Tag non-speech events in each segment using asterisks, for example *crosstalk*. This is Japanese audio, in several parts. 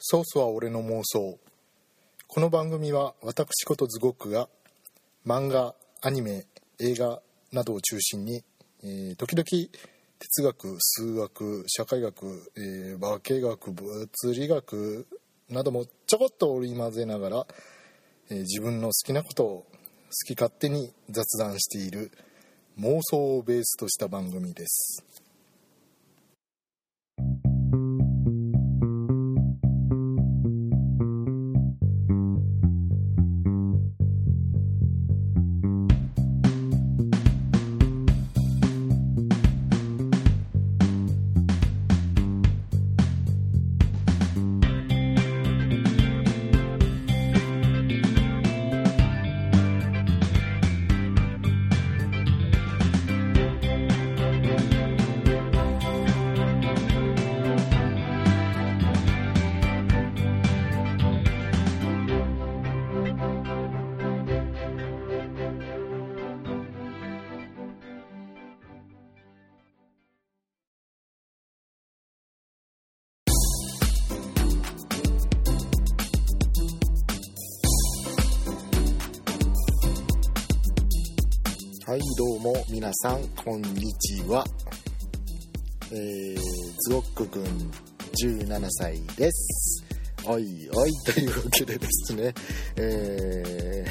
ソースは俺の妄想。この番組は私ことズゴックが漫画アニメ映画などを中心に、えー時々哲学数学社会学、えー化学物理学などもちょこっと織り交ぜながら、えー自分の好きなことを好き勝手に雑談している妄想をベースとした番組です。はいどうも皆さんこんにちは。えー、ズオックくん17歳です。おいおいというわけでですね。え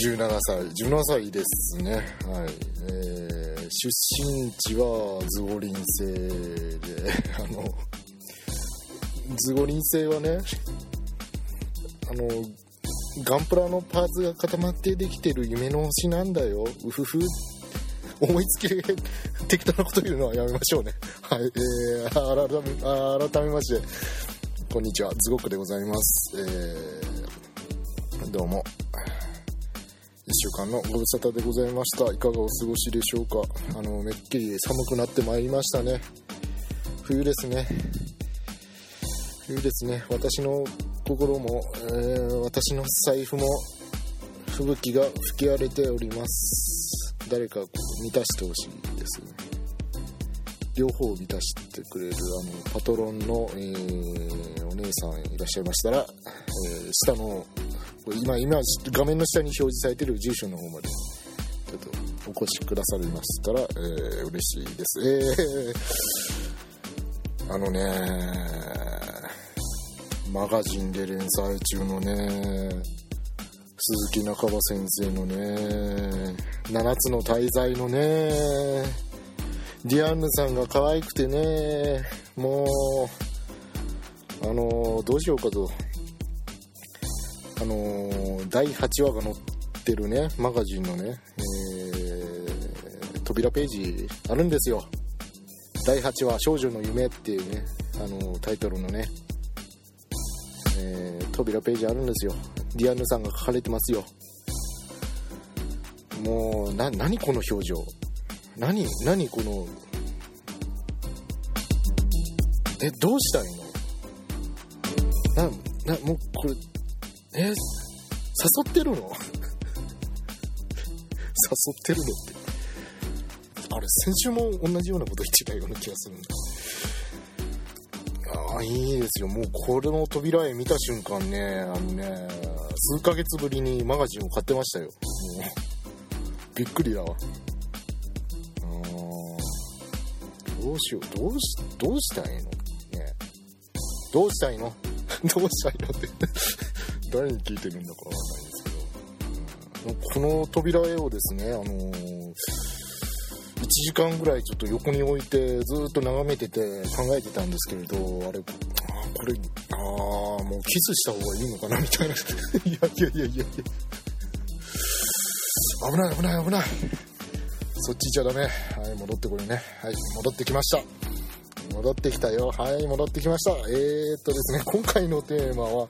ー、*laughs* 17歳17歳ですね。はいえー、出身地はズゴリン星であのズゴリン星はねあのガンプラのパーツが固まってできてる夢の星なんだよ。うふふ。思いつき適当なこと言うのはやめましょうね。*laughs* はい。えー、改め、改めまして、こんにちは。ズゴックでございます。えー、どうも。一週間のご無沙汰でございました。いかがお過ごしでしょうか。あの、めっきり寒くなってまいりましたね。冬ですね。冬ですね。私の心も、えー私の財布も吹雪が吹き荒れております。誰かこう満たしてほしいです両方満たしてくれるあのパトロンの、えーお姉さんいらっしゃいましたら、えー下の今今画面の下に表示されている住所の方までちょっとお越しくださりましたら、えー嬉しいです。えーあのねマガジンで連載中のね。鈴木中葉先生のね。7つの大罪のね。ディアンヌさんが可愛くてね。もうあのどうしようかと。あの第8話が載ってるね。マガジンのね、えー扉ページあるんですよ。第8話「少女の夢」っていうねあのタイトルのね。えー扉ページあるんですよ。ディアンヌさんが書かれてますよ。もうな何この表情？何何この？えどうしたいの？ななもうこれえ誘ってるの？*laughs* 誘ってるのって。あれ先週も同じようなこと言ってたような気がするんだいいですよ。もうこれの扉絵見た瞬間ねあのね数ヶ月ぶりにマガジンを買ってましたよ。もうびっくりだわ。どうしよう。どうしどうしたいの？ね。どうしたいの？*laughs* どうしたいのって。*laughs* 誰に聞いてるんだかわかんないですけど、うん。この扉絵をですねあのー1時間ぐらいちょっと横に置いてずっと眺めてて考えてたんですけれどあれあこれあーもうキスした方がいいのかなみたいな。*laughs* いやいやいやいや。いや危ない危ない危ない。そっちじゃダメ。はい戻ってこれね。はい戻ってきました。戻ってきたよ。はい戻ってきました。えー、っとですね今回のテーマは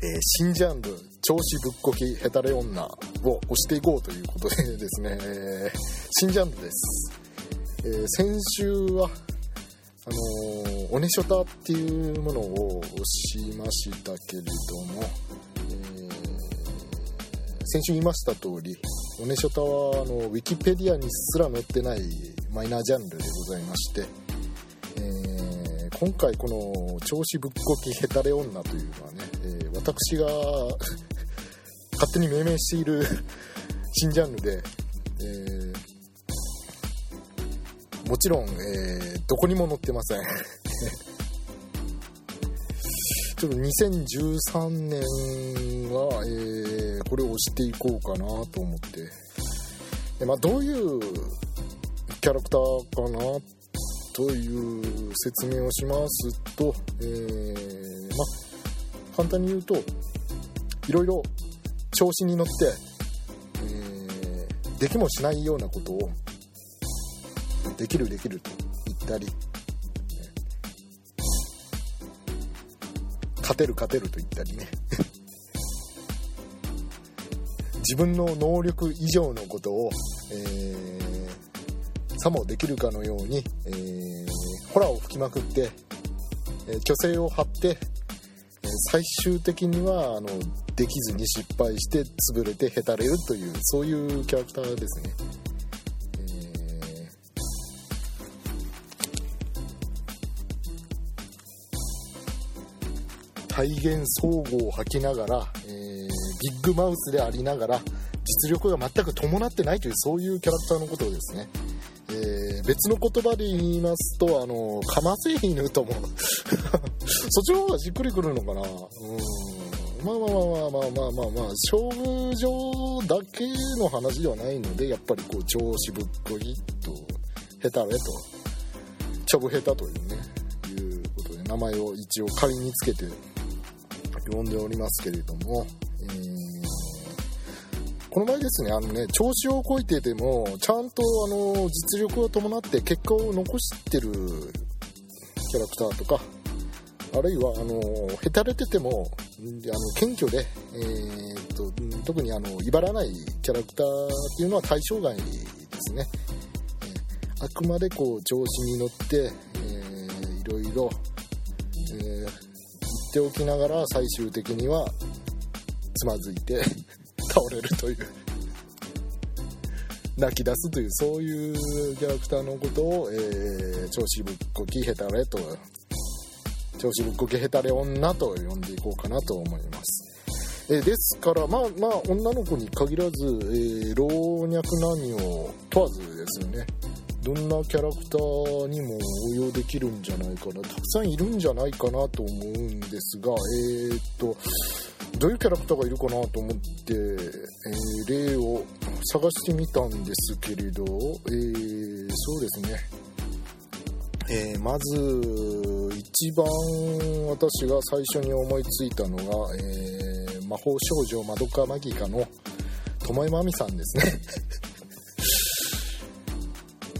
えー新ジャンル調子ぶっこきヘタレ女を押していこうということでですね、えー新ジャンルです、えー先週はあのーオネショタっていうものを押しましたけれども、えー先週言いました通りオネショタはあのウィキペディアにすら載ってないマイナージャンルでございまして、えー今回この調子ぶっこきヘタレ女というのはね、え、私が勝手に命名している *laughs* 新ジャンルで、えー、もちろん、えー、どこにも載ってません。*laughs* ちょっと2013年は、えー、これを押していこうかなと思って。で、まあ、どういうキャラクターかなという説明をしますと、えー、まあ、簡単に言うといろいろ調子に乗って、えー、できもしないようなことをできるできると言ったり勝てる勝てると言ったりね。*laughs* 自分の能力以上のことを、えー、さもできるかのように、えー、ホラーを吹きまくって、虚勢を張って、最終的にはあのできずに失敗して潰れてへたれるというそういうキャラクターですね。え体現総合を吐きながら、えー、ビッグマウスでありながら実力が全く伴ってないというそういうキャラクターのことをですね、えー、別の言葉で言いますとあのかませ犬とも *laughs* そっちの方がじっくりくるのかな。うん。まあまあまあまあまあまあまあ、勝負場だけの話ではないので、やっぱりこう、調子ぶっこいと、下手れと、ちょぶ下手というね、いうことで、名前を一応仮につけて呼んでおりますけれども、えー、この前ですね、あのね、調子をこいてても、ちゃんとあの、実力を伴って結果を残してるキャラクターとか、あるいはあの、へたれてても、あの謙虚で、えーと、特にあの威張らないキャラクターっていうのは対象外ですね。えあくまでこう調子に乗って、えー、いろいろ、えーておきながら最終的にはつまずいて *laughs* 倒れるという泣き出すというそういうキャラクターのことを、えー、調子ぶっこきヘタレと調子ぶっこきヘタレ女と呼んでいこうかなと思います、えー、ですからまあまあ女の子に限らず、えー、老若男女問わずですよね。どんなキャラクターにも応用できるんじゃないかな。たくさんいるんじゃないかなと思うんですがえー、っとどういうキャラクターがいるかなと思って、えー、例を探してみたんですけれど、えー、そうですね、えー、まず一番私が最初に思いついたのが、えー魔法少女まどかマギカの巴真美さんですね。*laughs*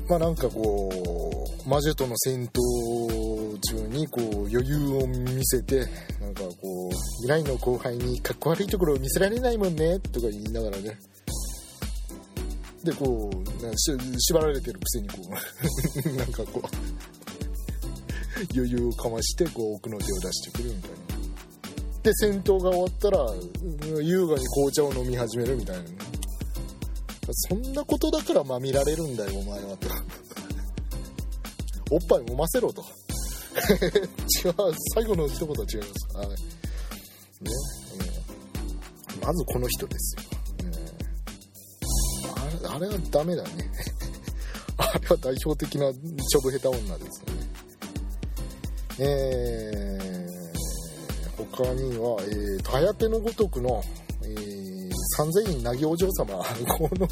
まあなんかこう魔女との戦闘中にこう余裕を見せてなんかこう未来の後輩にかっこ悪いところを見せられないもんねとか言いながらね。でこう縛られてるくせにこう *laughs* なんかこう余裕をかましてこう奥の手を出してくるみたいな。で戦闘が終わったら優雅に紅茶を飲み始めるみたいな、ね、そんなことだからまみられるんだよお前はと。おっぱい揉ませろと。違う最後の一言は違い。ますはいね、えー、まずこの人ですよ、えー、あれあれはダメだね。*laughs* あれは代表的なちょぶ下手女ですよね。えー、他には、えー、たやてのごとくの、えー三千院なぎお嬢様。*laughs* この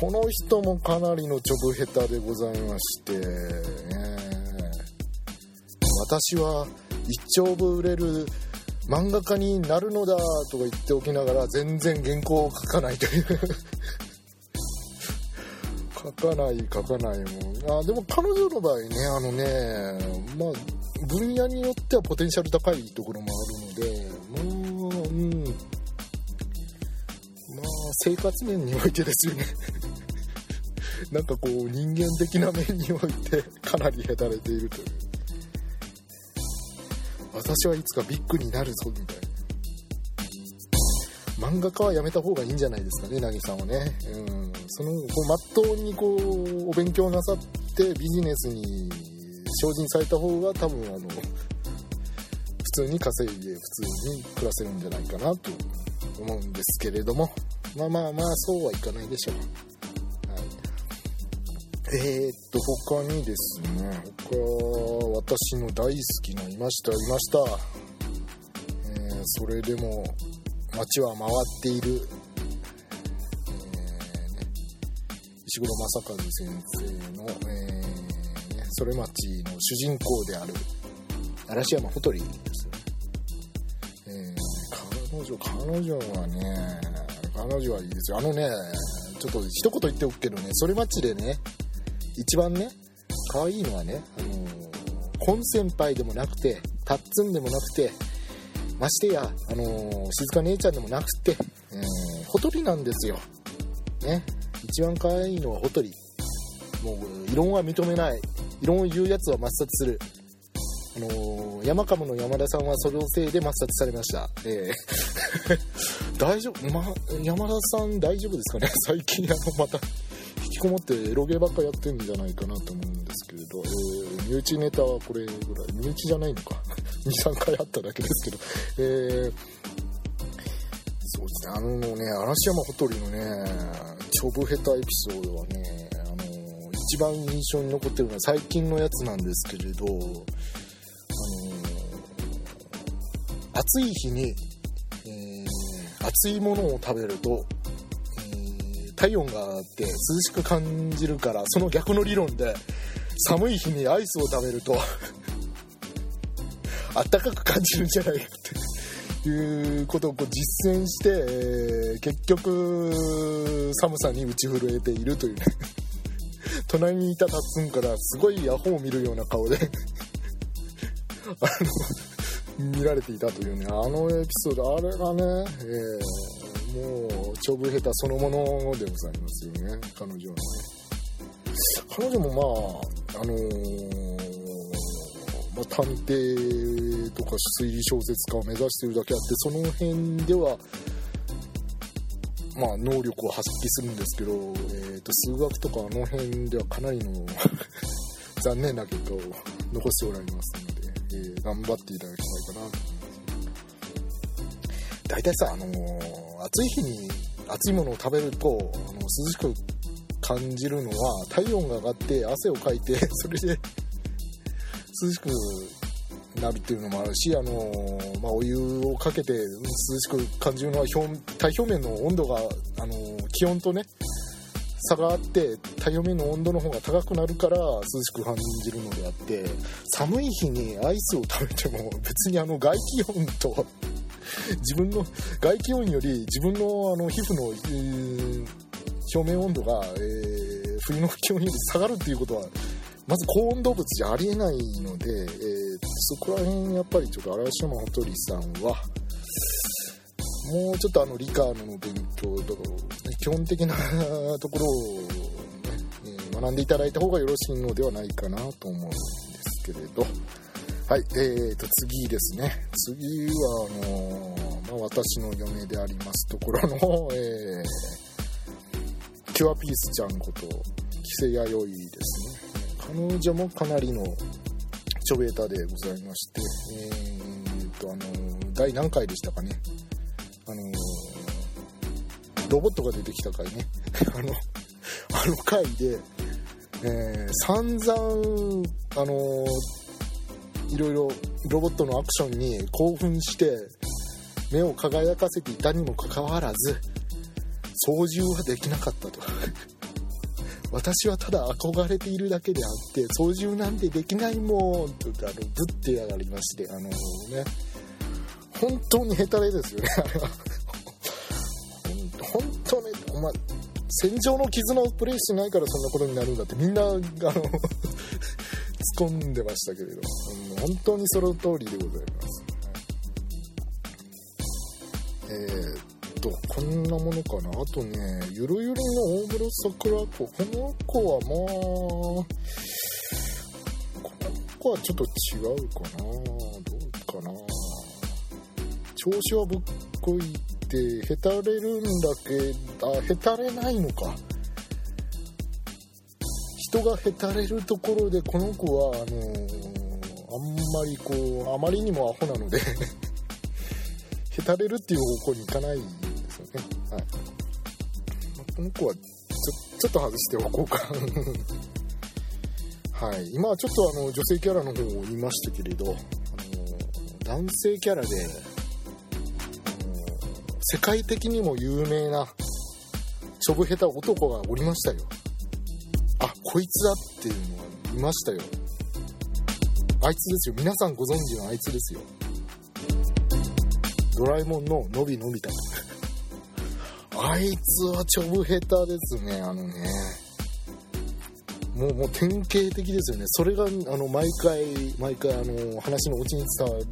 この人もかなりのちょぶ下手でございまして、え私は一丁部売れる漫画家になるのだとか言っておきながら全然原稿を書かないという。書かない書かない。もんあでも彼女の場合ねあのねまあ分野によってはポテンシャル高いところもあるのでまあうんま生活面においてですよね。*laughs* なんかこう人間的な面においてかなりへたれているという。私はいつかビッグになるぞみたいな。漫画家はやめた方がいいんじゃないですかね凪さんはね。うん。そのこうまっとうにこうお勉強なさってビジネスに精進された方が多分あの普通に稼いで普通に暮らせるんじゃないかなと思うんですけれども。まあまあまあそうはいかないでしょう、はい、えー、っと他にですね。他私の大好きないましたいました、えー、それでも街は回っている。石黒正和先生の、えー、それ町の主人公である。嵐山ほとりです。よね、えー、彼女彼女はね彼女はいいですよ。あのねちょっと一言言っておくけどねそれ町でね一番ね可愛いのはねあのー、コン先輩でもなくてタッツンでもなくてましてや、あのー、静香姉ちゃんでもなくて、えー、ほとりなんですよ。ね。一番可愛いのはホトリもう異論は認めない。異論を言うやつは抹殺する。あのー、山カモの山田さんはそのせいで抹殺されました、えー、*laughs* 大丈夫、ま、山田さん大丈夫ですかね？*laughs* 最近あのまた引きこもってロゲばっかやってんじゃないかなと思うんですけれど、えー、身内ネタはこれぐらい。身内じゃないのか。*laughs* 23回あっただけですけど、えー、そうですね。あのね嵐山ほとりのね勝負下手エピソードはね、一番印象に残ってるのは最近のやつなんですけれど、あのー、暑い日に、えー、熱いものを食べると、えー、体温があって涼しく感じるからその逆の理論で寒い日にアイスを食べると *laughs* あったかく感じるんじゃないかっていうことをこう実践して、えー、結局寒さに打ち震えているというね。隣にいたタッツンからすごいアホを見るような顔で *laughs* あの見られていたというねあのエピソードあれがね、えー、もう長文下手そのものでございますよね彼女はね。彼女もまああのーまあ、探偵とか推理小説家を目指してるだけあってその辺ではまあ能力を発揮するんですけど、えー、と数学とかあの辺ではかなりの *laughs* 残念な結果を残しておられますので、えー、頑張っていただきたいかなと思います。大体さ、あのー、暑い日に熱いものを食べるとあの涼しく感じるのは体温が上がって汗をかいてそれで涼しくなるっていうのもあるし、あのまあ、お湯をかけて涼しく感じるのは表体表面の温度が、あの気温とね差があって体表面の温度の方が高くなるから涼しく感じるのであって寒い日にアイスを食べても別にあの外気温と自分の外気温より自分のあの皮膚の、えー、表面温度が、えー、冬の気温より下がるっていうことはまず高温動物じゃありえないので、え、そこら辺やっぱりちょっと嵐山ほとりさんはもうちょっとあの理科の勉強とか、ね、基本的なところを、ね、学んでいただいた方がよろしいのではないかなと思うんですけれど。はい、えーと次ですね。次はあのー、まあ、私の嫁でありますところの、*laughs* えー、キュアピースちゃんこと木瀬弥生ですね。彼女もかなりのチョベータでございまして、えー、と、あの第何回でしたかね。あのロボットが出てきた回ね。*laughs* あの、あの回で、えー、散々、あのいろいろロボットのアクションに興奮して目を輝かせていたにもかかわらず操縦はできなかったと *laughs* 私はただ憧れているだけであって操縦なんてできないもんとあのぶってやがりましてあのね。本当に下手ですよね。あれは本当ねお前戦場の絆をプレイしてないからそんなことになるんだってみんなあの突っ込んでましたけれど本当にその通りでございます、えーとこんなものかな？あとねゆるゆるの大室桜子。この子はまあこの子はちょっと違うかな。どうかな。調子はぶっこいてへたれるんだけどあへたれないのか。人がへたれるところでこの子はあのあんまりこうあまりにもアホなので *laughs* へたれるっていう方向に行かない、この子はちょちょっと外しておこうか。*laughs* はい。今はちょっとあの女性キャラの方を見ましたけれどあの男性キャラで世界的にも有名なちょぶ下手男がおりましたよ。あこいつだっていうのはいましたよ。あいつですよ。皆さんご存知のあいつですよ。ドラえもんののびのび太。あいつはちょぶ下手ですねあのね。もうもう典型的ですよね。それがあの毎回毎回あの話のオチに使わ *laughs*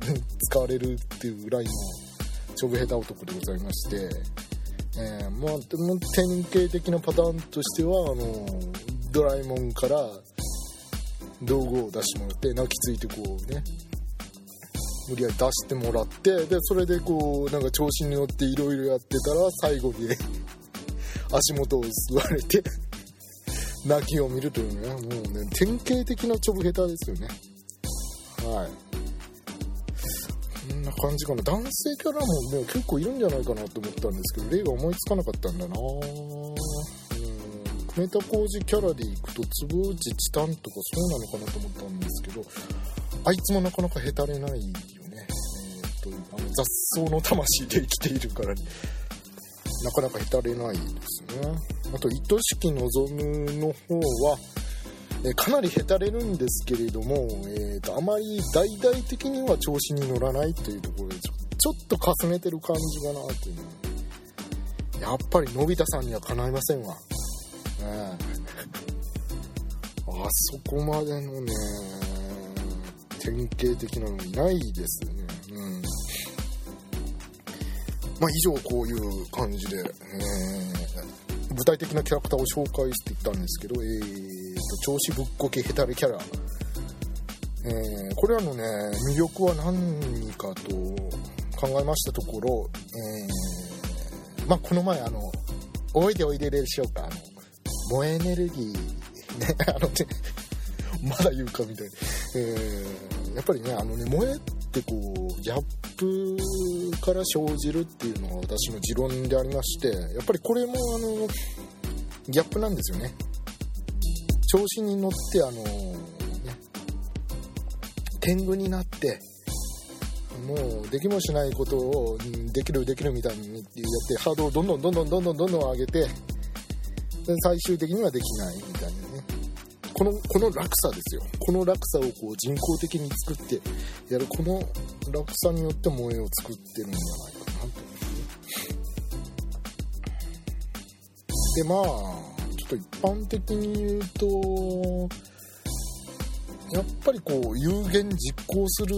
使われるっていうぐらいのちょぶ下手男でございまして。えー、まあ、典型的なパターンとしてはあのドラえもんから道具を出してもらって泣きついてこうね。無理やり出してもらってでそれでこうなんか調子に乗っていろいろやってたら最後に *laughs* 足元を吸われて泣きを見るというね。もうね典型的なちょぶ下手ですよね。はい。こんな感じかな。男性キャラももう結構いるんじゃないかなと思ったんですけど例が思いつかなかったんだな。うん。メタ工事キャラでいくと坪内チタンとかそうなのかなと思ったんですけどあいつもなかなかへたれないよね。え、っとあの雑草の魂で生きているからになかなかへたれないですね。あと愛しき望むの方はえかなりへたれるんですけれども、えーと、あまり大々的には調子に乗らないというところでちょちょっとかすめてる感じかなという。やっぱりのび太さんにはかないませんわ、ね、あそこまでのね典型的なのいないですね。うん。まあ以上こういう感じで、えー、具体的なキャラクターを紹介していったんですけど、えーと調子ぶっこけヘタレキャラ、えー、これらのね魅力は何かと考えましたところ、えー、まあこの前あの「おいでおいででしょうか」あの萌えエネルギー。ねあのね *laughs* まだ言うかみたいな、えー、やっぱりねあのね萌えってこうギャップから生じるっていうのが私の持論でありましてやっぱりこれもあのギャップなんですよね。調子に乗ってあのね天狗になってもうできもしないことをできるできるみたいにやってハードをどんどんどんどんどんどんどん上げて最終的にはできないみたいな。このこの落差ですよ。この落差をこう人工的に作ってやる。この落差によって萌えを作ってるんじゃないかなと思って。でまあちょっと一般的に言うとやっぱりこう有言実行する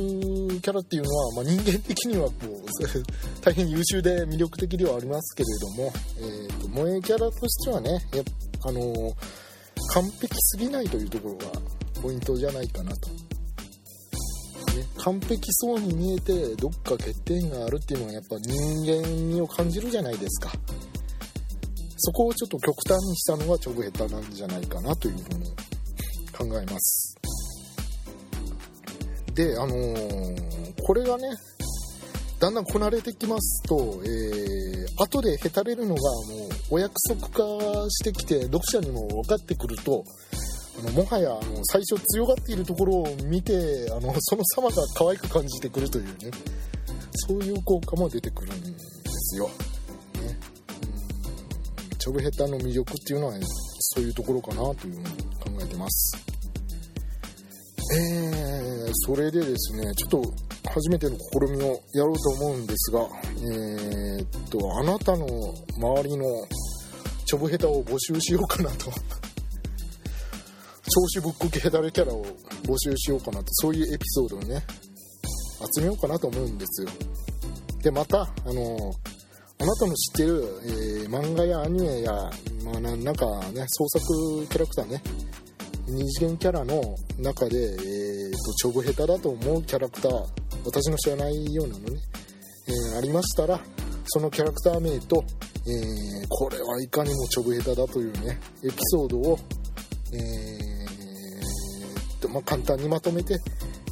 キャラっていうのは、まあ、人間的にはこう *laughs* 大変優秀で魅力的ではありますけれども、えーと、萌えキャラとしてはねやあの完璧すぎないというところがポイントじゃないかなと。ね、完璧そうに見えてどっか欠点があるっていうのはやっぱ人間味を感じるじゃないですか。そこをちょっと極端にしたのがちょぶ下手なんじゃないかなというふうに考えます。で、あのー、これがね、だんだんこなれてきますと、えー、後でへたれるのがもうお約束化してきて読者にも分かってくるとあのもはやあの最初強がっているところを見てあのその様が可愛く感じてくるというねそういう効果も出てくるんですよ。ちょぶヘタの魅力っていうのは、そういうところかなというふうに考えてます。えー、それでですね、ちょっと初めての試みをやろうと思うんですが、えー、っと、あなたの周りのちょぶヘタを募集しようかなと。調子ぶっこけヘタレキャラを募集しようかなと、そういうエピソードをね、集めようかなと思うんですよ。で、また、あのあなたの知ってる、えー、漫画やアニメや、まあ、なんかね、創作キャラクターね、二次元キャラの中で、えーと、ちょぶ下手だと思うキャラクター、私の知らないようなのね、えー、ありましたら、そのキャラクター名と、えー、これはいかにもちょぶ下手だというね、エピソードを、えーとまあ、簡単にまとめて、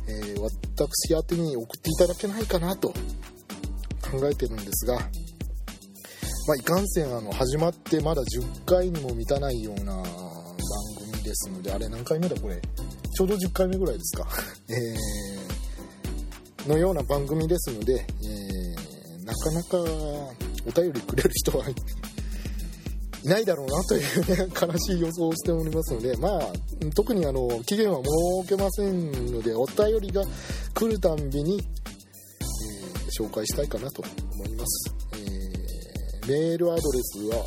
えー、私宛に送っていただけないかなと考えてるんですが、まあ、いかんせんあの始まってまだ10回にも満たないようなですのであれ何回目だこれちょうど10回目ぐらいですか、*laughs* えー、のような番組ですので、えー、なかなかお便りくれる人は *laughs* いないだろうなというね、悲しい予想をしておりますので、まあ、特にあの、期限は設けませんので、お便りが来るたんびに、えー、紹介したいかなと思います。えー、メールアドレスは、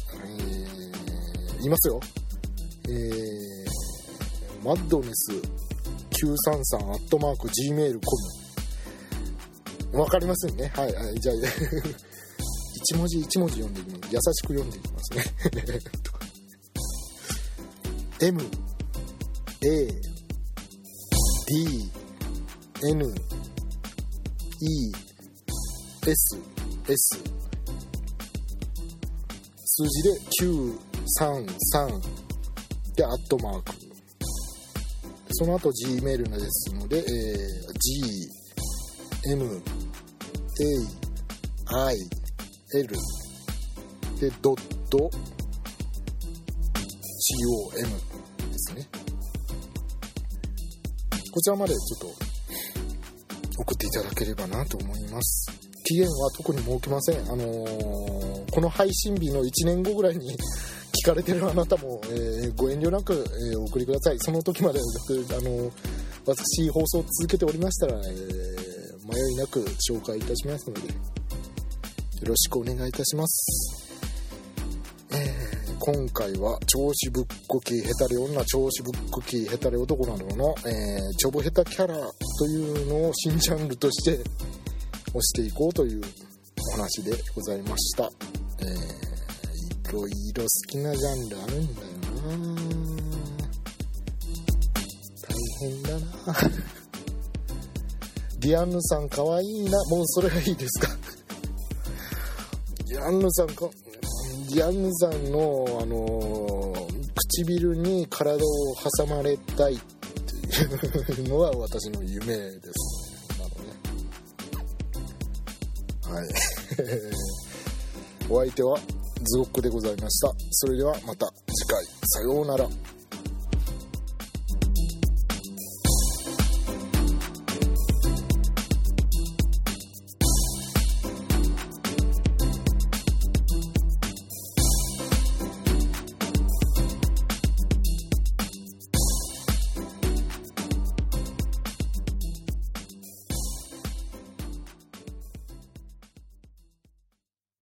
えー、いますよ。えー、マッドネス933アットマーク Gmail.com わかりませんね。はい、はい、じゃあ *laughs* 一文字一文字読んでいきます。優しく読んでいきますね。*laughs* M A D N E S S 数字で933でアットマーク。その後 Gmail ですので、えー、G M A I L でドット COM ですね。こちらまでちょっと送っていただければなと思います。期限は特に設けません。あのー、この配信日の1年後ぐらいに聞かれてるあなたも、えー、ご遠慮なく、えー、お送りくださいその時まであの私放送続けておりましたら、え迷いなく紹介いたしますのでよろしくお願いいたします。えー、今回は、調子ぶっこき、ヘタレ女、調子ぶっこき、ヘタレ男などの、えー、ちょぼヘタキャラというのを新ジャンルとして押していこうというお話でございました。えー、ろいろ好きな。ジャンルあるんだよな大変だなディアンヌさんかわいいな。もうそれがいいですか？ディアンヌさんかディアンヌさんの、あの唇に体を挟まれたいっていうのは私の夢ですなのね。はい。*laughs* お相手は？ズゴックでございました。それではまた次回。さようなら。